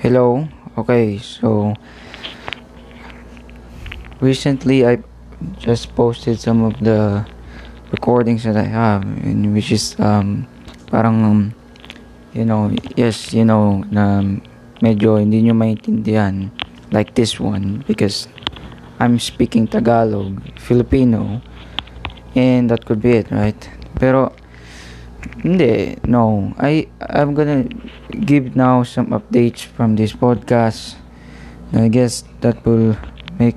Hello. Okay, so recently I just posted some of the recordings that I have, in which is um parang um, you know, yes, you know na medyo hindi nyo maintindihan like this one because I'm speaking Tagalog, Filipino, and that could be it, right? Pero hindi, no. I I'm gonna give now some updates from this podcast. I guess that will make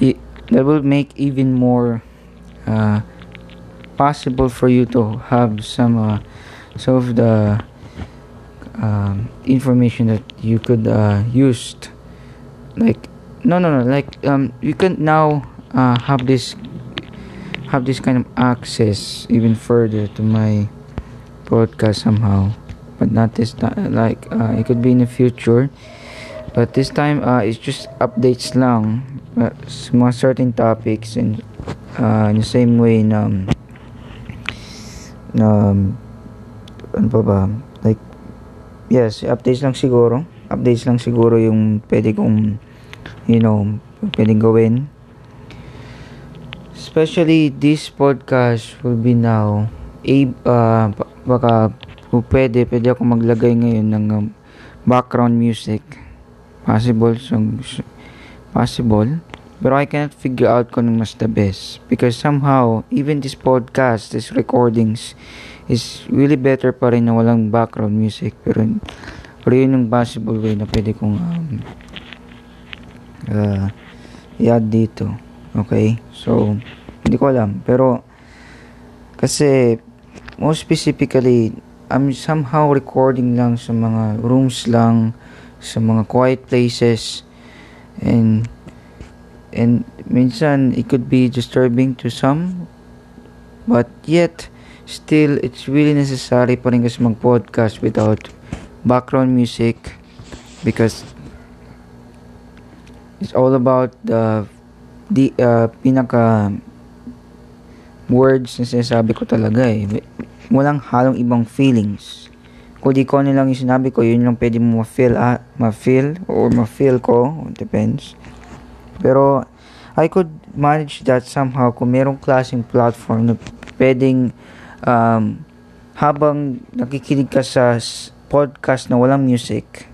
it that will make even more uh, possible for you to have some uh, some of the um, information that you could uh, use like no no no like um you can now uh, have this have this kind of access even further to my podcast somehow. But not this time like uh, it could be in the future. But this time uh, it's just updates lang. Uh, certain topics and uh, in the same way na na ano pa ba? Like yes updates lang siguro. Updates lang siguro yung pwede kong you know pwedeng gawin especially this podcast will be now a uh, baka pwede pwede ako maglagay ngayon ng um, background music. Possible so, possible. Pero I cannot figure out kung mas the best. Because somehow even this podcast this recordings is really better pa rin na walang background music. Pero pero yun yung possible way na pwede kong um, uh, i-add dito okay? So hindi ko alam. Pero kasi most specifically I'm somehow recording lang sa mga rooms lang sa mga quiet places. And and minsan it could be disturbing to some. But yet still it's really necessary pa rin kasi mag-podcast without background music. Because it's all about the the uh, pinaka words na sinasabi ko talaga eh. Walang halong ibang feelings. Kung di ko nilang yung sinabi ko, yun yung pwede mo ma-feel, ah, ma-feel or ma-feel ko. Depends. Pero, I could manage that somehow kung merong klaseng platform na pwedeng um, habang nakikinig ka sa podcast na walang music,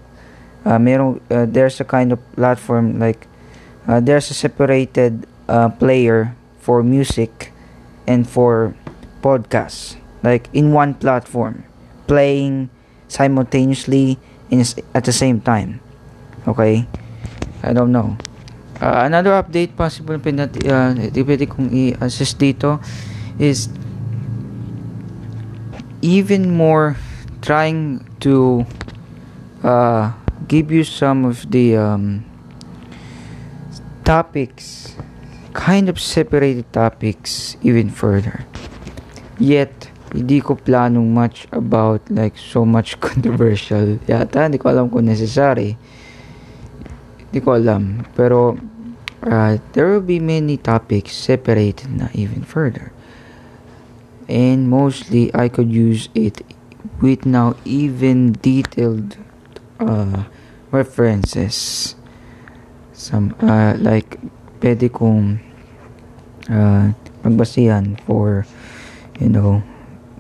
uh, merong, uh, there's a kind of platform like uh, there's a separated uh, player for music and for podcasts. Like in one platform playing simultaneously in at the same time. Okay? I don't know. Uh, another update possible uh, pwede kong i-assist dito is even more trying to uh, give you some of the um, topics kind of separated topics even further. Yet, hindi ko planong much about like so much controversial yata. Hindi ko alam kung necessary. Hindi ko alam. Pero, uh, there will be many topics separated na even further. And mostly, I could use it with now even detailed uh, references. Some, uh, like, pwede kong uh, magbasihan for you know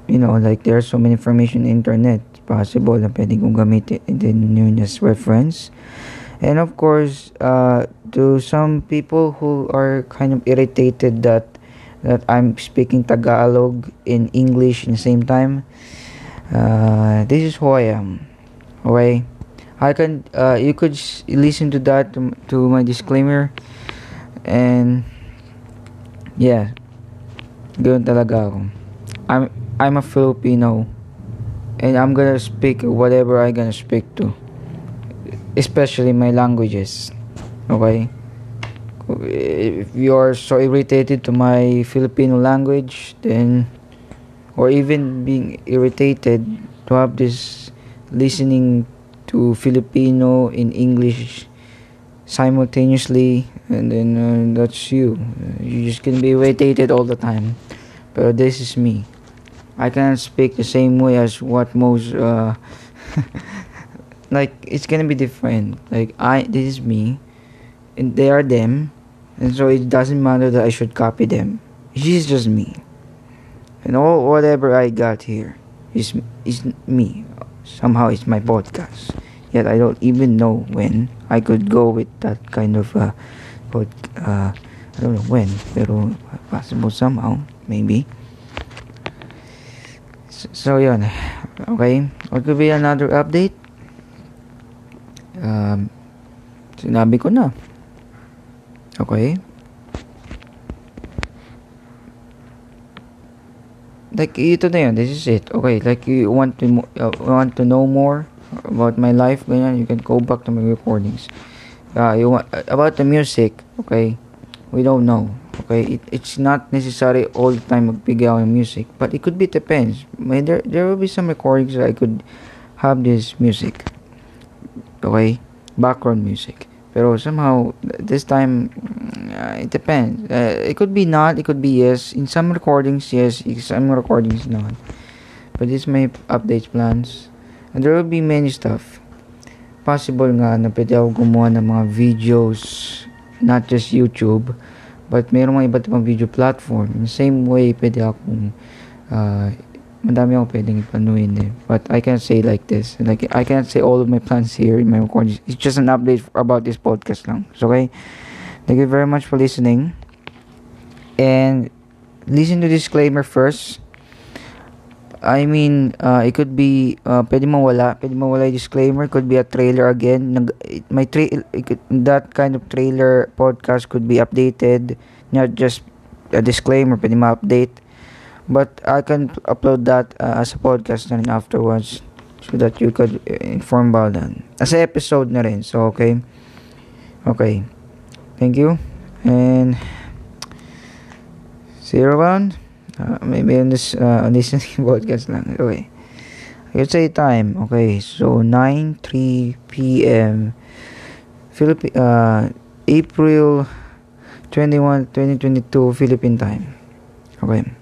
you know like there's so many information in internet possible na pwede kong gamitin din yun as reference. And of course uh, to some people who are kind of irritated that that I'm speaking Tagalog in English in the same time uh, this is who I am okay I can uh, you could listen to that to, to my disclaimer And yeah, ganoon talaga ako. I'm I'm a Filipino and I'm gonna speak whatever I gonna speak to. Especially my languages. Okay? If you are so irritated to my Filipino language, then or even being irritated to have this listening to Filipino in English simultaneously and then uh, that's you you just can be irritated all the time but this is me I can't speak the same way as what most uh, like it's gonna be different. Like I, this is me, and they are them, and so it doesn't matter that I should copy them. She's just me, and all whatever I got here is is me. Somehow it's my podcast. Yet I don't even know when I could go with that kind of uh, pod, uh I don't know when, pero possible somehow, maybe. So, so. Okay. What could be another update? Um, sinabi ko na. Okay. Like, ito na yun. This is it. Okay. Like, you want to, uh, want to know more about my life, ganyan, you can go back to my recordings. Uh, you want, about the music, okay, we don't know. Okay, it, it's not necessary all the time magbigay ako ng music, but it could be depends. May there there will be some recordings that I could have this music. Okay, background music. Pero somehow this time uh, it depends. Uh, it could be not, it could be yes. In some recordings yes, in some recordings not. But this may update plans. And there will be many stuff. Possible nga na pwede ako gumawa ng mga videos, not just YouTube, but mayroong mga iba't ibang video platform. In the same way, pwede akong, uh, madami akong pwedeng ipanuin eh. But I can't say like this. Like, I can't say all of my plans here in my recordings. It's just an update about this podcast lang. So, okay? Thank you very much for listening. And, listen to disclaimer first. I mean, uh, it could be, uh, pwede mawala, pwede mawala yung disclaimer, could be a trailer again. Nag, my tra- could, that kind of trailer podcast could be updated, not just a disclaimer, pwede ma-update. But I can upload that uh, as a podcast na rin afterwards so that you could inform about that. As a episode na rin, so okay. Okay. Thank you. And see you around. Uh, maybe on this uh, on this podcast lang. Okay. I say time. Okay. So 9 3 p.m. Philippi uh April 21 2022 Philippine time. Okay.